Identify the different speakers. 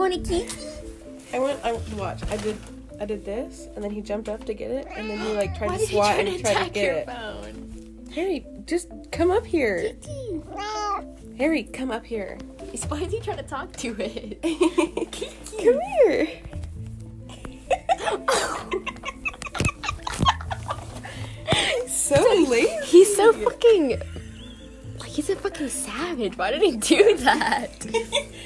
Speaker 1: want a Kiki?
Speaker 2: I went. I watch. I did. I did this, and then he jumped up to get it, and then he like tried to swat and tried to get it.
Speaker 1: phone?
Speaker 2: Harry, just come up here. Harry, come up here.
Speaker 1: Why is he trying to talk to it?
Speaker 2: come here. So lazy.
Speaker 1: He's so fucking. Like, he's a fucking savage. Why did he do that?